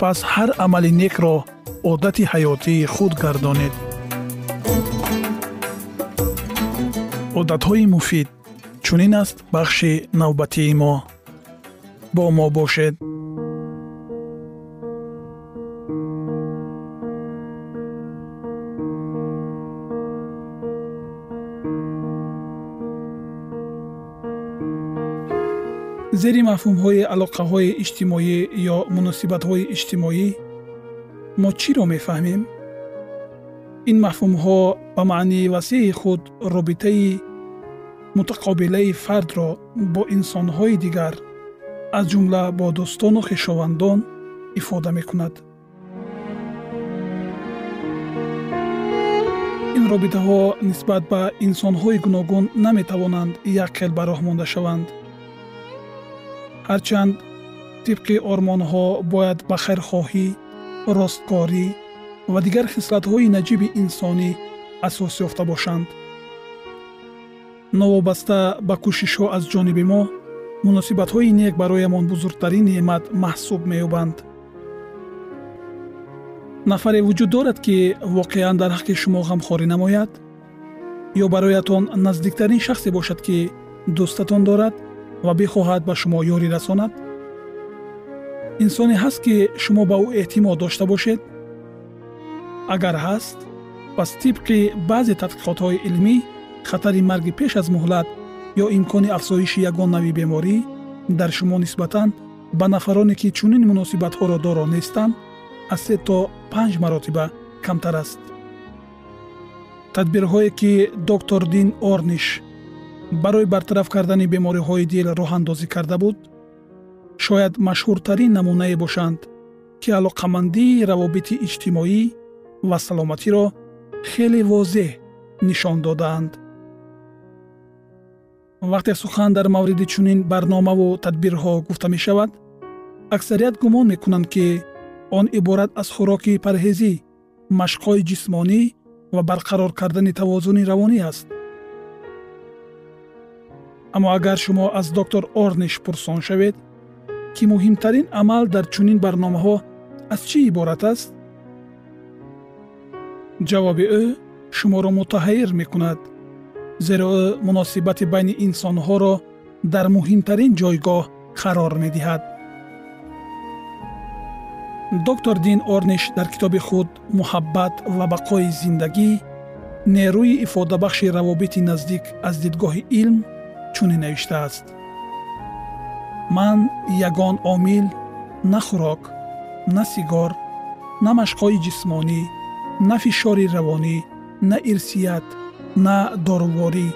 пас ҳар амали некро одати ҳаётии худ гардонед. Одатҳои муфид чунин аст бахши навбатии мо. Бо мо бошед зери мафҳумҳои алоқаҳои иҷтимоӣ ё муносибатҳои иҷтимоӣ мо чиро мефаҳмем? Ин мафҳумҳо ба маънии васеъи худ робитаи мутақобилаи фардро бо инсонҳои дигар аз ҷумла бо дӯстону хешовандон ифода мекунад. Ин робитаҳо нисбат ба инсонҳои гуногун наметавонанд якхел ба роҳ монда шаванд ҳарчанд тибқи ормонҳо бояд ба хайрхоҳӣ росткорӣ ва дигар хислатҳои наҷиби инсонӣ асос ёфта бошанд. Новобаста ба кӯшишҳо аз ҷониби мо муносибатҳои нек бароямон бузургтарин неъмат маҳсуб меёбанд. Нафаре вуҷуд дорад ки воқеан дар ҳаққи шумо ғамхорӣ намояд ё бароятон наздиктарин шахсе бошад ки дӯстатон дорад ва бихоҳад ба шумо ёрӣ расонад? Инсоне ҳаст ки шумо ба ӯ эътимод дошта бошед? Агар ҳаст пас тибқи баъзе тадқиқотҳои илмӣ хатари марги пеш аз муҳлат ё имкони афзоиши ягон нави беморӣ дар шумо нисбатан ба нафароне ки чунин муносибатҳоро доро нестанд аз се то панҷ маротиба камтар аст. Тадбирҳое ки доктор дин орниш барои бартараф кардани бемориҳои дил роҳандозӣ карда буд шояд машҳуртарин намунае бошанд ки алоқамандии равобити иҷтимоӣ ва саломатиро хеле возеҳ нишон додаанд. Вақте сухан дар мавриди чунин барномаву тадбирҳо гуфта мешавад аксарият гумон мекунанд ки он иборат аз хӯроки парҳезӣ машқҳои ҷисмонӣ ва барқарор кардани тавозуни равонӣ аст аммо агар шумо аз доктор орниш пурсон шавед ки муҳимтарин амал дар чунин барномаҳо аз чӣ иборат аст? Ҷавоби ӯ шуморо мутаҳайир мекунад зеро ӯ муносибати байни инсонҳоро дар муҳимтарин ҷойгоҳ қарор медиҳад. Доктор дин орниш дар китоби худ муҳаббат ва бақои зиндагӣ нерӯи ифодабахши равобити наздик аз дидгоҳи илм чунин навиштааст. Ман ягон омил на хӯрок на сигор на машқҳои ҷисмонӣ на фишори равонӣ на ирсият на доруворӣ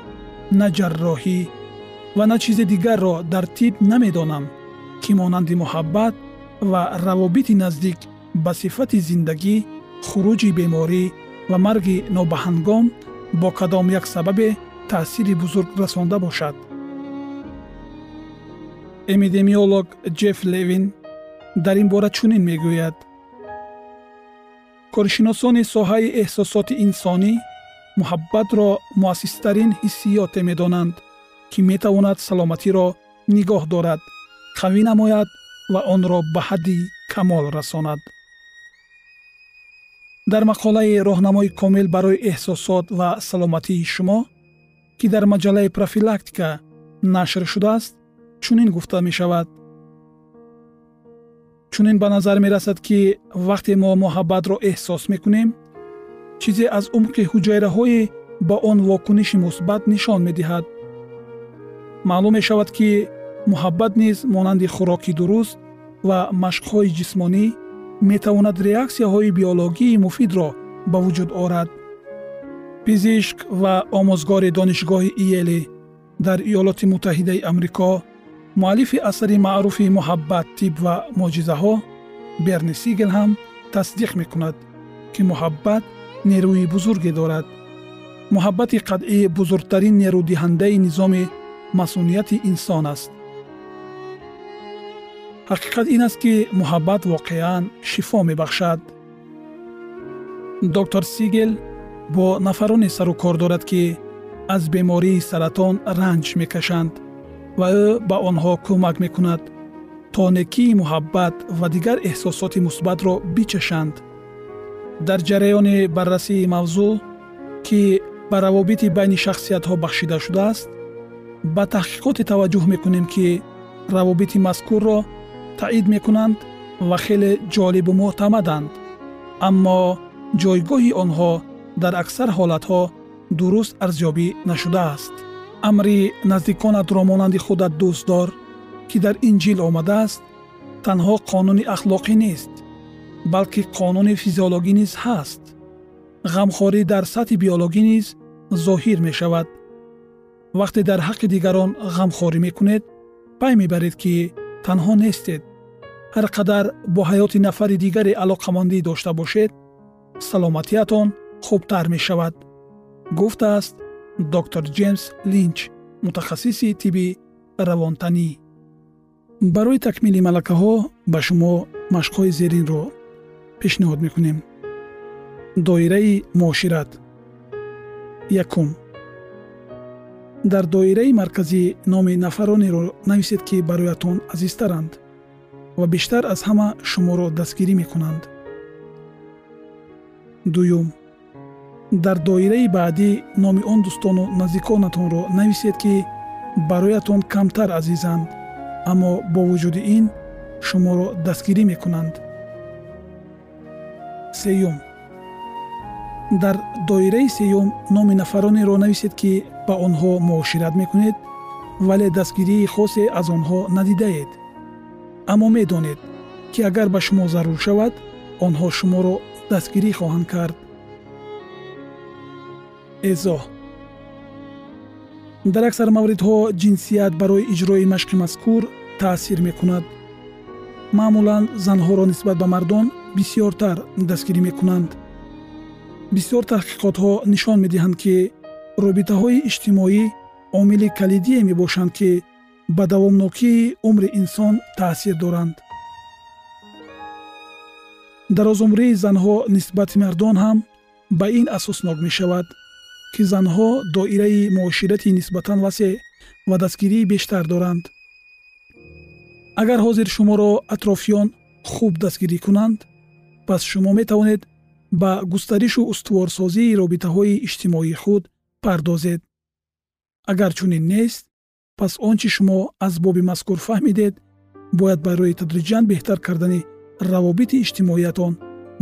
на ҷарроҳӣ ва на чизе дигарро дар тиб намедонам ки монанди муҳаббат ва равобити наздик ба сифати зиндагӣ хуруҷи беморӣ ва марги нобаҳангом бо кадом як сабабе таъсири бузург расонда бошад эпидемиолог ҷеф левин дар ин бора чунин мегӯяд. Коршиносони соҳаи эҳсосоти инсонӣ муҳаббатро муассистарин ҳиссиёте медонанд ки метавонад саломатиро нигоҳ дорад қавӣ намояд ва онро ба ҳадди камол расонад дар мақолаи роҳнамои комил барои эҳсосот ва саломатии шумо ки дар маҷаллаи профилактика нашр шудааст чунин гуфта мешавад? Чунин ба назар мерасад ки вақте мо муҳаббатро эҳсос мекунем чизе аз умқи ҳуҷайраҳои ба он вокуниши мусбат нишон медиҳад. Маълум мешавад ки муҳаббат низ монанди хӯроки дуруст ва машқҳои ҷисмонӣ метавонад реаксияҳои биологии муфидро ба вуҷуд орад. Пизишк ва омӯзгори донишгоҳи иелӣ дар иёлоти муттаҳидаи амрико муаллифи асари маъруфи муҳаббат тиб ва моҷизаҳо берни сигел ҳам тасдиқ мекунад ки муҳаббат нерӯи бузурге дорад. Муҳаббати қатъӣ бузургтарин нерӯдиҳандаи низоми масъунияти инсон аст. Ҳақиқат ин аст ки муҳаббат воқеан шифо мебахшад. Доктор сигел бо нафароне сару кор дорад ки аз бемории саратон ранҷ мекашанд ва ӯ ба онҳо кӯмак мекунад то некии муҳаббат ва дигар эҳсосоти мусбатро бичашанд. Дар ҷараёни баррасии мавзӯъ ки ба равобити байни шахсиятҳо бахшида шудааст ба таҳқиқоте таваҷҷӯҳ мекунем ки равобити мазкурро таъид мекунанд ва хеле ҷолибу муътамаданд. Аммо ҷойгоҳи онҳо дар аксар ҳолатҳо дуруст арзёбӣ нашудааст амри наздиконатро монанди худат дӯстдор ки дар инҷил омадааст танҳо қонуни ахлоқӣ нест балки қонуни физиологӣ низ ҳаст. ғамхорӣ дар сатҳи биологӣ низ зоҳир мешавад. Вақте дар ҳаққи дигарон ғамхорӣ мекунед пай мебаред ки танҳо нестед. Ҳар қадар бо ҳаёти нафари дигаре алоқамандӣ дошта бошед саломатиятон хубтар мешавад гуфтааст доктор ҷеймс линч мутахассиси тиби равонтанӣ. Барои такмили малакаҳо ба шумо машқҳои зеринро пешниҳод мекунем. Доираи муошират. Якум. Дар доираи марказӣ номи нафаронеро нависед ки бароятон азизтаранд ва бештар аз ҳама шуморо дастгирӣ мекунанд. Дуюм дар доираи баъдӣ номи он дӯстону наздиконатонро нависед ки бароятон камтар азизанд аммо бо вуҷуди ин шуморо дастгирӣ мекунанд. Сеюм. Дар доираи сеюм номи нафаронеро нависед ки ба онҳо муошират мекунед вале дастгирии хосе аз онҳо надидаед аммо медонед ки агар ба шумо зарур шавад онҳо шуморо дастгирӣ хоҳанд кард эзоҳ. Дар аксар мавридҳо ҷинсият барои иҷрои машқи мазкур таъсир мекунад. Маъмулан занҳоро нисбат ба мардон бисьёртар дастгирӣ мекунанд. Бисьёр таҳқиқотҳо нишон медиҳанд ки робитаҳои иҷтимоӣ омили калидие мебошанд ки ба давомнокии умри инсон таъсир доранд. Дарозумрии занҳо нисбати мардон ҳам ба ин асоснок мешавад ки занҳо доираи муоширати нисбатан васеъ ва дастгирии бештар доранд. Агар ҳозир шуморо атрофиён хуб дастгирӣ кунанд пас шумо метавонед ба густаришу устуворсозии робитаҳои иҷтимоии худ пардозед. Агар чунин нест пас он чи шумо аз боби мазкур фаҳмидед бояд барои тадриҷан беҳтар кардани равобити иҷтимоиятон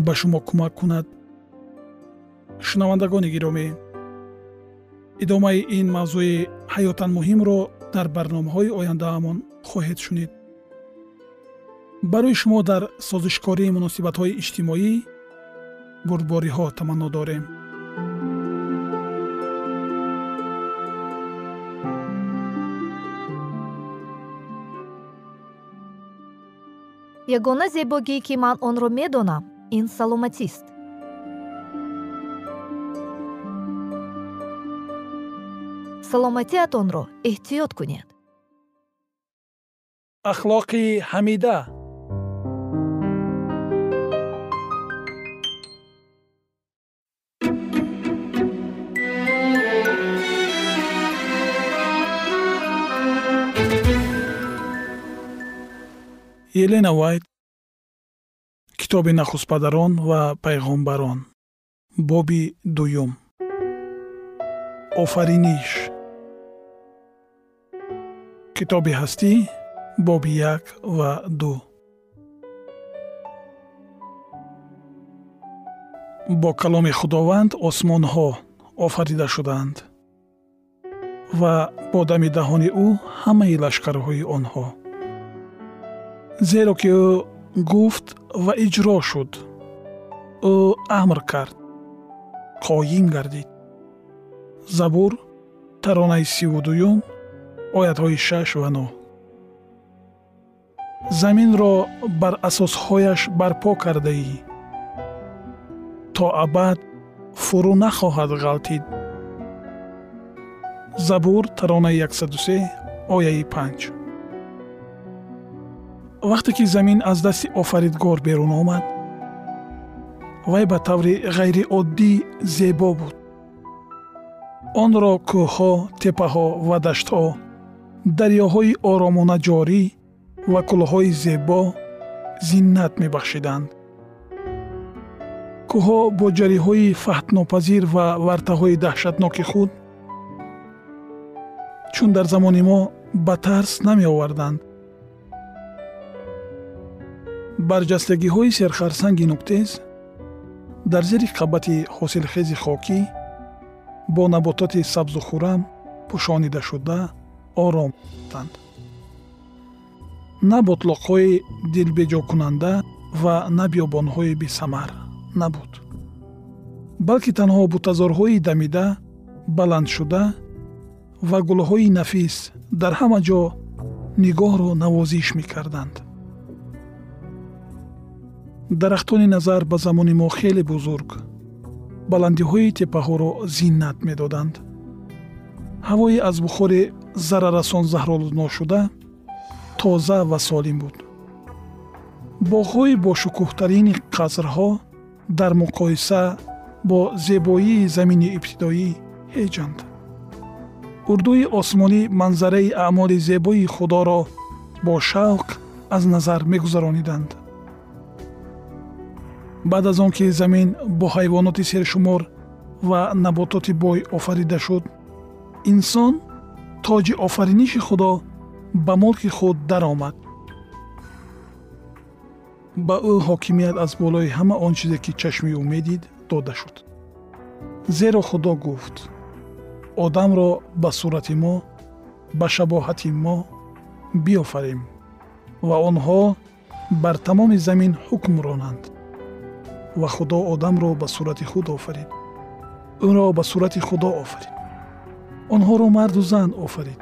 ба шумо кӯмак кунад. Шунавандагони гиромӣ идомаи ин мавзӯи ҳаётан муҳимро дар барномаҳои ояндаамон хоҳед шунид. Барои шумо дар созишкории муносибатҳои иҷтимоӣ бурдбориҳо таманно дорем. Ягона зебогӣ ки ман онро медонам ин саломатист саломатиатонро эҳтиёт кунед. Ахлоқи ҳамида. Елена вайт китоби нахустпадарон ва пайғомбарон боби дуюм. Офариниш китоби ҳастӣ? Боби як ва ду. Бо каломи худованд осмонҳо офарида шудаанд ва бо дами даҳони ӯ ҳамаи лашкарҳои онҳо. Зеро ки ӯ гуфт ва иҷро шуд ӯ амр кард қоим гардид. Забур таронаи сиву дуюм оятҳои шаш ва нӯ заминро бар асосҳояш барпо кардаӣ. То абад фурӯ нахоҳад ғалтид. Забур таронаи 103 ояи 5 вақте ки замин аз дасти офаридгор берун омад вай ба таври ғайриоддӣ зебо буд. Онро кӯҳҳо теппаҳо ва даштҳо дарёҳои оромона ҷорӣ ва кӯлҳои зебо зиннат мебахшиданд. Кӯҳҳо бо ҷариҳои фаҳтнопазир ва вартаҳои таҳшатноки худ чун дар замони мо ба тарс намеоварданд. Барҷастагиҳои серхарсанги нуктез дар зери қабати ҳосилхези хокӣ бо набототи сабзу хӯрам пӯшонидашуда ором буданд на ботлоқҳои дилбеҷокунанда ва на биёбонҳои бесамар набуд. Балки танҳо бутазорҳои дамида баландшуда ва гулҳои нафис дар ҳама ҷо нигоҳро навозиш мекарданд. Дарахтони назар ба замони мо хеле бузург. Баландиҳои теппаҳоро зиннат медоданд. Ҳавои аз бухори зарарасон заҳролудношуда тоза ва солим буд. Боғҳои бошукӯҳтарини қасрҳо дар муқоиса бо зебоии замини ибтидоӣ ҳеҷанд. Урдуи осмонӣ манзараи аъмоли зебои худоро бо шавқ аз назар мегузарониданд. Баъд аз он ки замин бо ҳайвоноти сершумор ва набототи бой офарида шуд инсон тоҷи офариниши худо ба мулки худ даромад. Ба ӯ ҳокимият аз болои ҳама он чизе ки чашми ӯ медид дода шуд. Зеро худо гуфт одамро ба сурати мо ба шабоҳати мо биёфарем ва онҳо бар тамоми замин ҳукм ронанд ва худо одамро ба сурати худ офарид ӯро ба сурати худо офарид онҳоро марду зан офарид.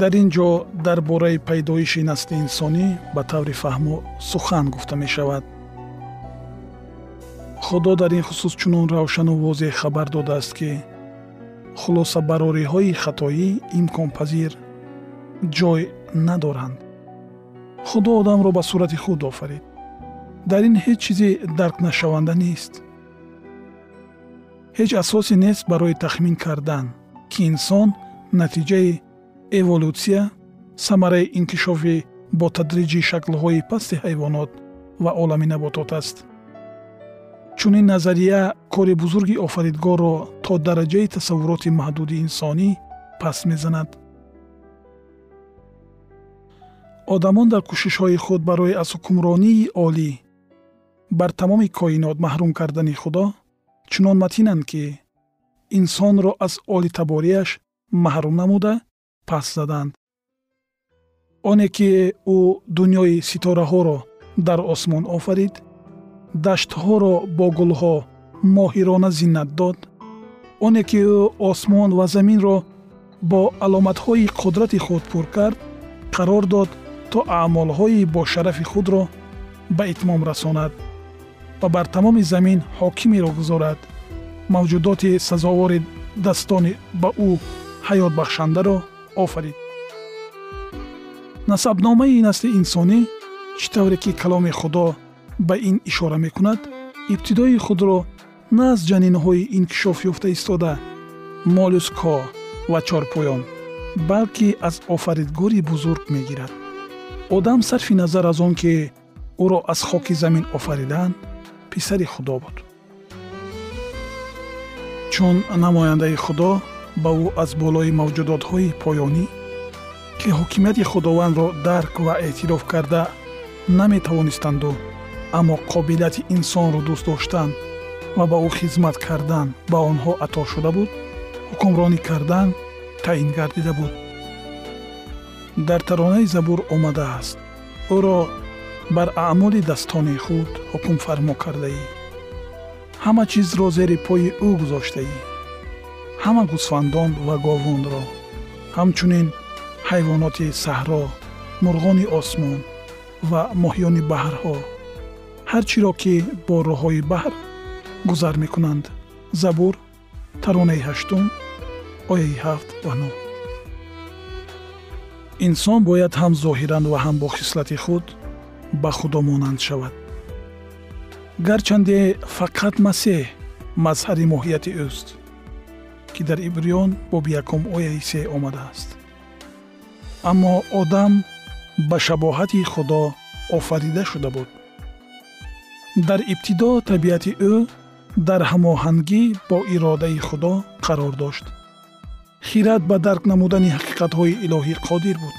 Дар ин ҷо дар бораи пайдоиши насли инсонӣ ба таври фаҳмо сухан гуфта мешавад. Худо дар ин хусус чунон равшану возеҳ хабар додааст ки хулосабарориҳои хатоӣ имконпазир ҷой надоранд. Худо одамро ба сурати худ офарид. Дар ин ҳеҷ чизи даркнашаванда нест ҳеҷ асосе нест барои тахмин кардан ки инсон натиҷаи эволюсия самараи инкишофи бо тадриҷи шаклҳои пасти ҳайвонот ва олами наботот аст. Чунин назария кори бузурги офаридгорро то дараҷаи тасаввуроти маҳдуди инсонӣ паст мезанад. Одамон дар кӯшишҳои худ барои аз ҳукмронии олӣ бар тамоми коинот маҳрум кардани худо чунон матинанд ки инсонро аз олитаборияш маҳрум намуда пас заданд. Оне ки ӯ дуньёи ситораҳоро дар осмон офарид даштҳоро бо гулҳо моҳирона зиннат дод. Оне ки ӯ осмон ва заминро бо аломатҳои қудрати худ пур кард қарор дод то аъмолҳои бошарафи худро ба итмом расонад ва бар тамоми замин ҳокимеро гузорад. Мавҷудоти сазовори дастони ба ӯ ҳаётбахшандаро офарид. Насабномаи насли инсонӣ чӣ тавре ки каломи худо ба ин ишора мекунад ибтидои худро на аз ҷанинҳои инкишоф ёфта истода молюско ва чорпоён балки аз офаридгори бузург мегирад. Одам сарфи назар аз он ки ӯро аз хоки замин офариданд писари худо буд. Чун намояндаи худо ба ӯ аз болои мавҷудотҳои поёнӣ ки ҳокимияти худовандро дарк ва эътироф карда наметавонистанду аммо қобилияти инсонро дӯст доштан ва ба ӯ хизмат кардан ба онҳо ато шуда буд ҳукмронӣ кардан таъин гардида буд. Дар таронаи забур омадааст. Ӯро бар аъмоли дастони худ ҳукмфармо кардаӣ. ҳама чизро зери пои ӯ гузоштаӣ. ҳама гусфандон ва говунро ҳамчунин ҳайвоноти саҳро мурғони осмон ва моҳиёни баҳрҳо. ҳар чиро ки бо роҳҳои баҳр гузар мекунанд. Забур таронаи ҳаштум ояи ҳафт ва нӯ инсон бояд ҳам зоҳиран ва ҳам бо хислати худ ба худо монанд шавад. Гарчанде фақат масеҳ мазҳари моҳияти ӯст ки дар ибриён боби якум ояи се омадааст. Аммо одам ба шабоҳати худо офарида шуда буд. Дар ибтидо табиати ӯ дар ҳамоҳангӣ бо иродаи худо қарор дошт. Хират ба дарк намудани ҳақиқатҳои илоҳӣ қодир буд.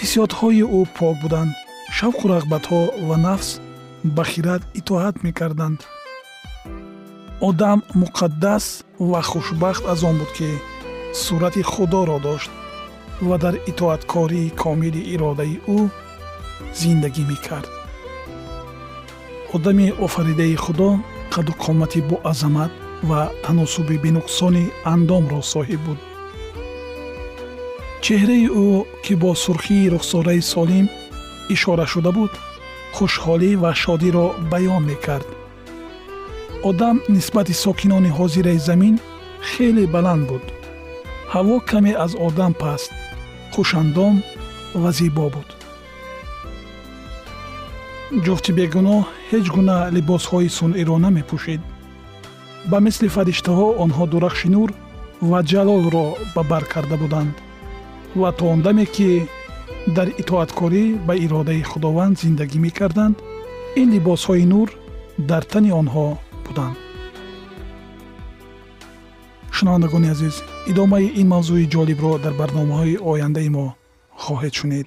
Ҳиссиётҳои ӯ пок буданд шавқу рағбатҳо ва нафс ба хират итоат мекарданд. одам муқаддас ва хушбахт аз он буд ки сурати худоро дошт ва дар итоаткории комили иродаи ӯ зиндагӣ мекард. одами офаридаи худо қаду қомати боазамат ва таносуби бенуқсони андомро соҳиб буд. чеҳраи ӯ ки бо сурхии рухсораи солим ишора шуда буд хушҳолӣ ва шодиро баён мекард. одам нисбати сокинони ҳозираи замин хеле баланд буд. ҳаво каме аз одам паст хушандом ва зебо буд. ҷуфти бегуноҳ ҳеҷ гуна либосҳои сунъиро намепӯшед ба мисли фариштаҳо онҳо дурахши нур ва ҷалолро ба бар карда буданд ва то он даме ки дар итоаткорӣ ба иродаи худованд зиндагӣ мекарданд. Ин либосҳои нур дар тани онҳо буданд. Шунавандагони азиз идомаи ин мавзӯи ҷолибро дар барномаҳои ояндаи мо хоҳед шунид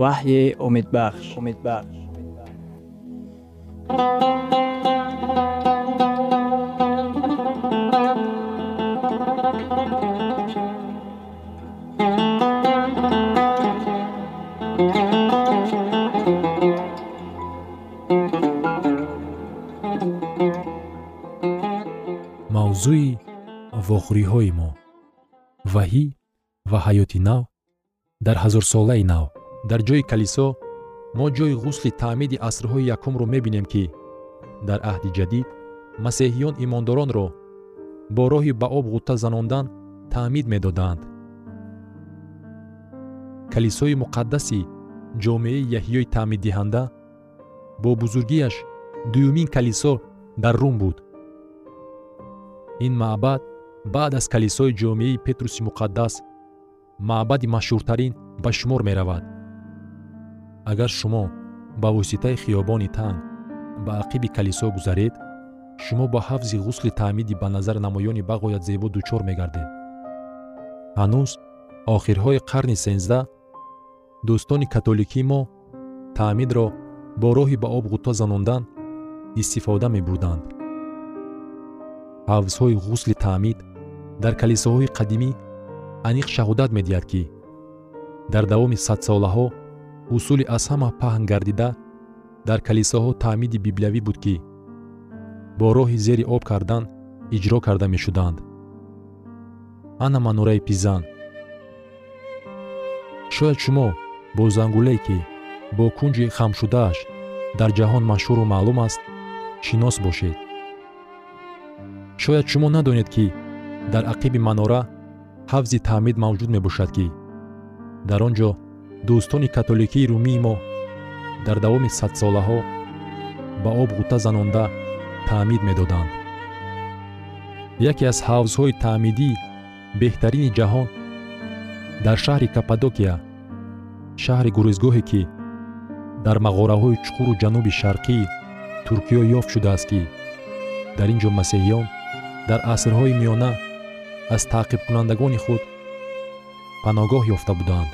ваҳйи умедбахш умедбахш мавзӯи вохӯриҳои мо. Ваҳӣ ва ҳаёти нав дар ҳазорсолаи нав дар ҷойи калисо мо ҷойи ғусли таъмиди асрҳои якумро мебинем ки дар аҳди ҷадид масеҳиён имондоронро бо роҳи ба об ғутта занондан таъмид медоданд. Калисои муқаддаси ҷомеаи яҳиёи таъмиддиҳанда бо бузургиаш дуюмин калисо дар рум буд. Ин маъбад баъд аз калисои ҷомеаи петруси муқаддас маъбади машҳуртарин ба шумор меравад агар шумо ба воситаи хиёбони танг ба ақиби калисо гузаред шумо ба ҳафзи ғусли таъмиди ба назар намоёни бағоят зебо дучор мегардед. Ҳанӯз охирҳои қарни сенздаҳ дӯстони католикии мо таъмидро бо роҳи ба об ғутта занондан истифода мебурданд. Ҳавзҳои ғусли таъмид дар калисоҳои қадимӣ аниқ шаҳодат медиҳад ки дар давоми садсолаҳо усули аз ҳама паҳн гардида дар калисоҳо таъмиди библиявӣ буд ки бо роҳи зери об кардан иҷро карда мешуданд. Ана манораи пизан. Шояд шумо бо зангулае ки бо кунҷи хамшудааш дар ҷаҳон машҳуру маълум аст шинос бошед. Шояд шумо надонед ки дар ақиби манора ҳафзи таъмид мавҷуд мебошад ки дар он ҷо дӯстони католикии румии мо дар давоми садсолаҳо ба об ғутта занонда таъмид медоданд. Яке аз ҳавзҳои таъмидии беҳтарини ҷаҳон дар шаҳри каппадокия шаҳри гурезгоҳе ки дар мағораҳои чуқуру ҷануби шарқии туркиё ёфт шудааст ки дар ин ҷо масеҳиён дар асрҳои миёна аз таъқибкунандагони худ паноҳгоҳ ёфта буданд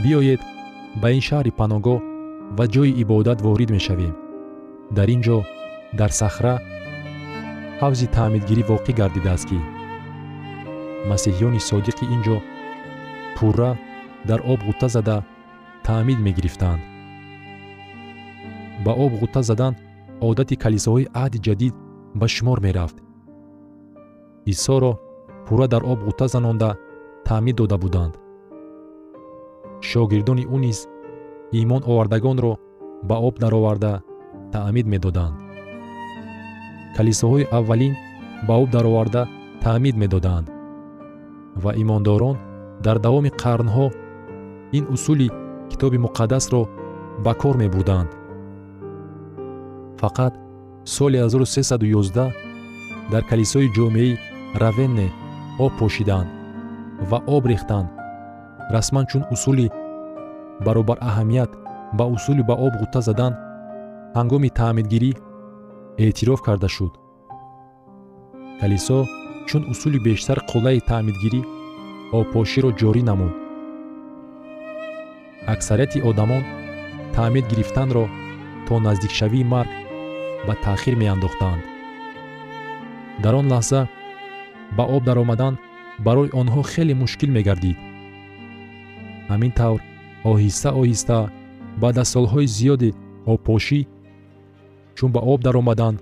биёед ба ин шаҳри паноҳгоҳ ва ҷойи ибодат ворид мешавем. Дар ин ҷо дар сахра ҳавзи таъмидгирӣ воқеъ гардидааст ки масеҳиёни содиқи ин ҷо пурра дар об ғутта зада таъмид мегирифтанд ба об ғутта задан одати калисоҳои аҳди ҷадид ба шумор мерафт. Исоро пурра дар об ғутта занонда таъмид дода буданд шогирдони ӯ низ имон овардагонро ба об дароварда таъмид медоданд. Калисоҳои аввалин ба об дароварда таъмид медоданд ва имондорон дар давоми қарнҳо ин усули китоби муқаддасро ба кор мебурданд фақат соли 1311 дар калисои ҷомеаи равенне об пошиданд ва об рехтанд расман чун усули баробараҳамият ба усули ба об ғутта задан ҳангоми таъмидгирӣ эътироф карда шуд. Калисо чун усули бештар қуллаи таъмидгирӣ обпоширо ҷорӣ намуд. Аксарияти одамон таъмид гирифтанро то наздикшавии марг ба таъхир меандохтанд дар он лаҳза ба об даромадан барои онҳо хеле мушкил мегардид ҳамин тавр оҳиста оҳиста баъд аз солҳои зиёди обпошӣ чун ба об даромаданд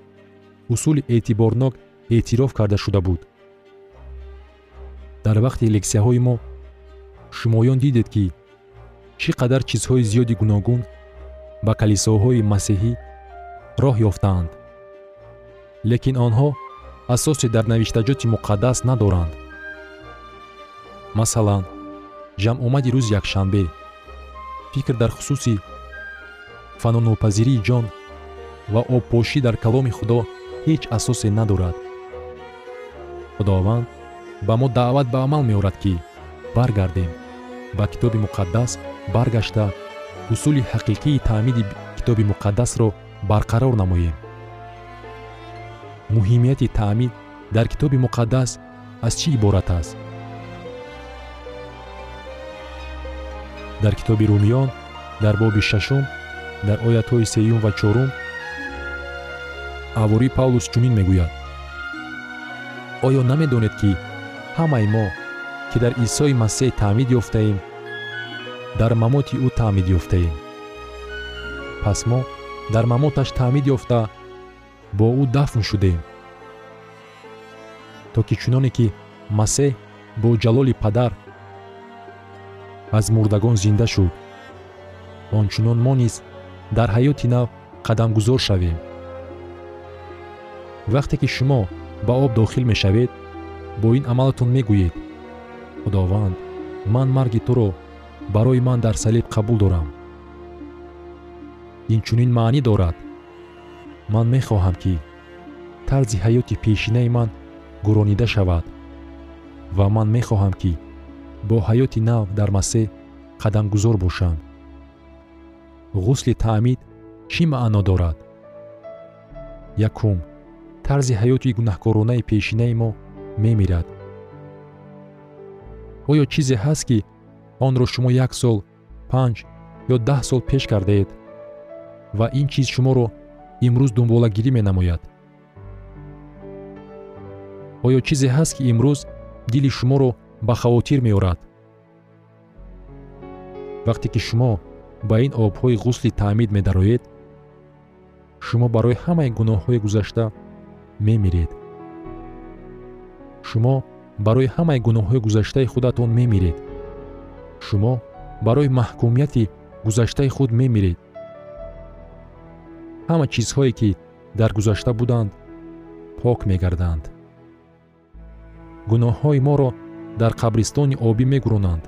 усули эътиборнок эътироф карда шуда буд. Дар вақти лексияҳои мо шумоён дидед ки чӣ қадар чизҳои зиёди гуногун ба калисоҳои масеҳӣ роҳ ёфтаанд. Лекин онҳо асосе дар навиштаҷоти муқаддас надоранд. Масалан ҷамъомади рӯзи якшанбе. Фикр дар хусуси фанонопазирии ҷон ва обпошӣ дар каломи худо ҳеҷ асосе надорад. Худованд ба мо даъват ба амал меорад ки баргардем. Ба китоби муқаддас баргашта усули ҳақиқии таъмиди китоби муқаддасро барқарор намоем. Муҳимияти таъмид дар китоби муқаддас аз чӣ иборат аст дар китоби румиён дар боби шашум дар оятҳои сеюм ва чорум авори павлус чунин мегӯяд. Оё намедонед ки ҳамаи мо ки дар исои масеҳ таъмид ёфтаем дар мамоти ӯ таъмид ёфтаем. Пас мо дар мамоташ таъмид ёфта бо ӯ дафн шудем. То ки чуноне ки масеҳ бо ҷалоли падар аз мурдагон зинда шуд. Ончунон мо низ дар ҳаёти нав қадамгузор шавем. Вақте ки шумо ба об дохил мешавед бо ин амалатон мегӯед. Худованд ман марги туро барои ман дар салиб қабул дорам. Инчунин маънӣ дорад. Ман мехоҳам ки тарзи ҳаёти пешинаи ман гуронида шавад ва ман мехоҳам ки бо ҳаёти нав дар масеҳ қадамгузор бошам ғусли таъмид чӣ маъно дорад? Якум тарзи ҳаёти гунаҳкоронаи пешинаи мо мемирад. Оё чизе ҳаст ки онро шумо як сол панҷ ё даҳ сол пеш кардаед? Ва ин чиз шуморо имрӯз дунболагирӣ менамояд? Оё чизе ҳаст ки имрӯз дили шуморо ба хавотир меорад. Вақте ки шумо ба ин обҳои ғусли таъмид медароед шумо барои ҳамаи гуноҳҳои гузашта мемиред. Шумо барои ҳамаи гуноҳҳои гузаштаи худатон мемиред. Шумо барои маҳкумияти гузаштаи худ мемиред. Ҳама чизҳое ки дар гузашта буданд пок мегарданд. Гуноҳҳои моро дар қабристони обӣ мегуронанд.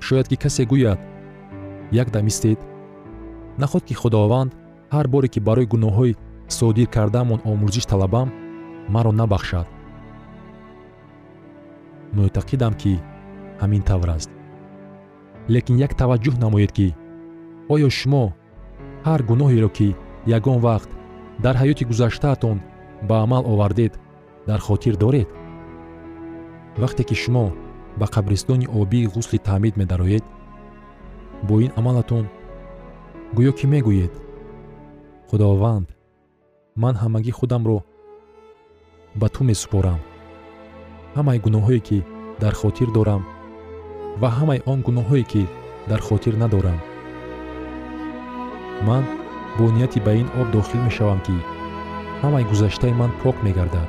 Шояд ки касе гӯяд як дам истед наход ки худованд ҳар боре ки барои гуноҳҳои содир кардаамон омӯзиш талабам маро набахшад. Мӯътақидам ки ҳамин тавр аст. Лекин як таваҷҷӯҳ намоед ки оё шумо ҳар гуноҳеро ки ягон вақт дар ҳаёти гузаштаатон ба амал овардед дар хотир доред? Вақте ки шумо ба қабристони обии ғусли таъмид медароед бо ин амалатон гӯё ки мегӯед? Худованд ман ҳамагӣ худамро ба ту месупорам. Ҳамаи гуноҳҳое ки дар хотир дорам ва ҳамаи он гуноҳҳое ки дар хотир надорам. Ман бо нияти ба ин об дохил мешавам ки ҳамаи гузаштаи ман пок мегардад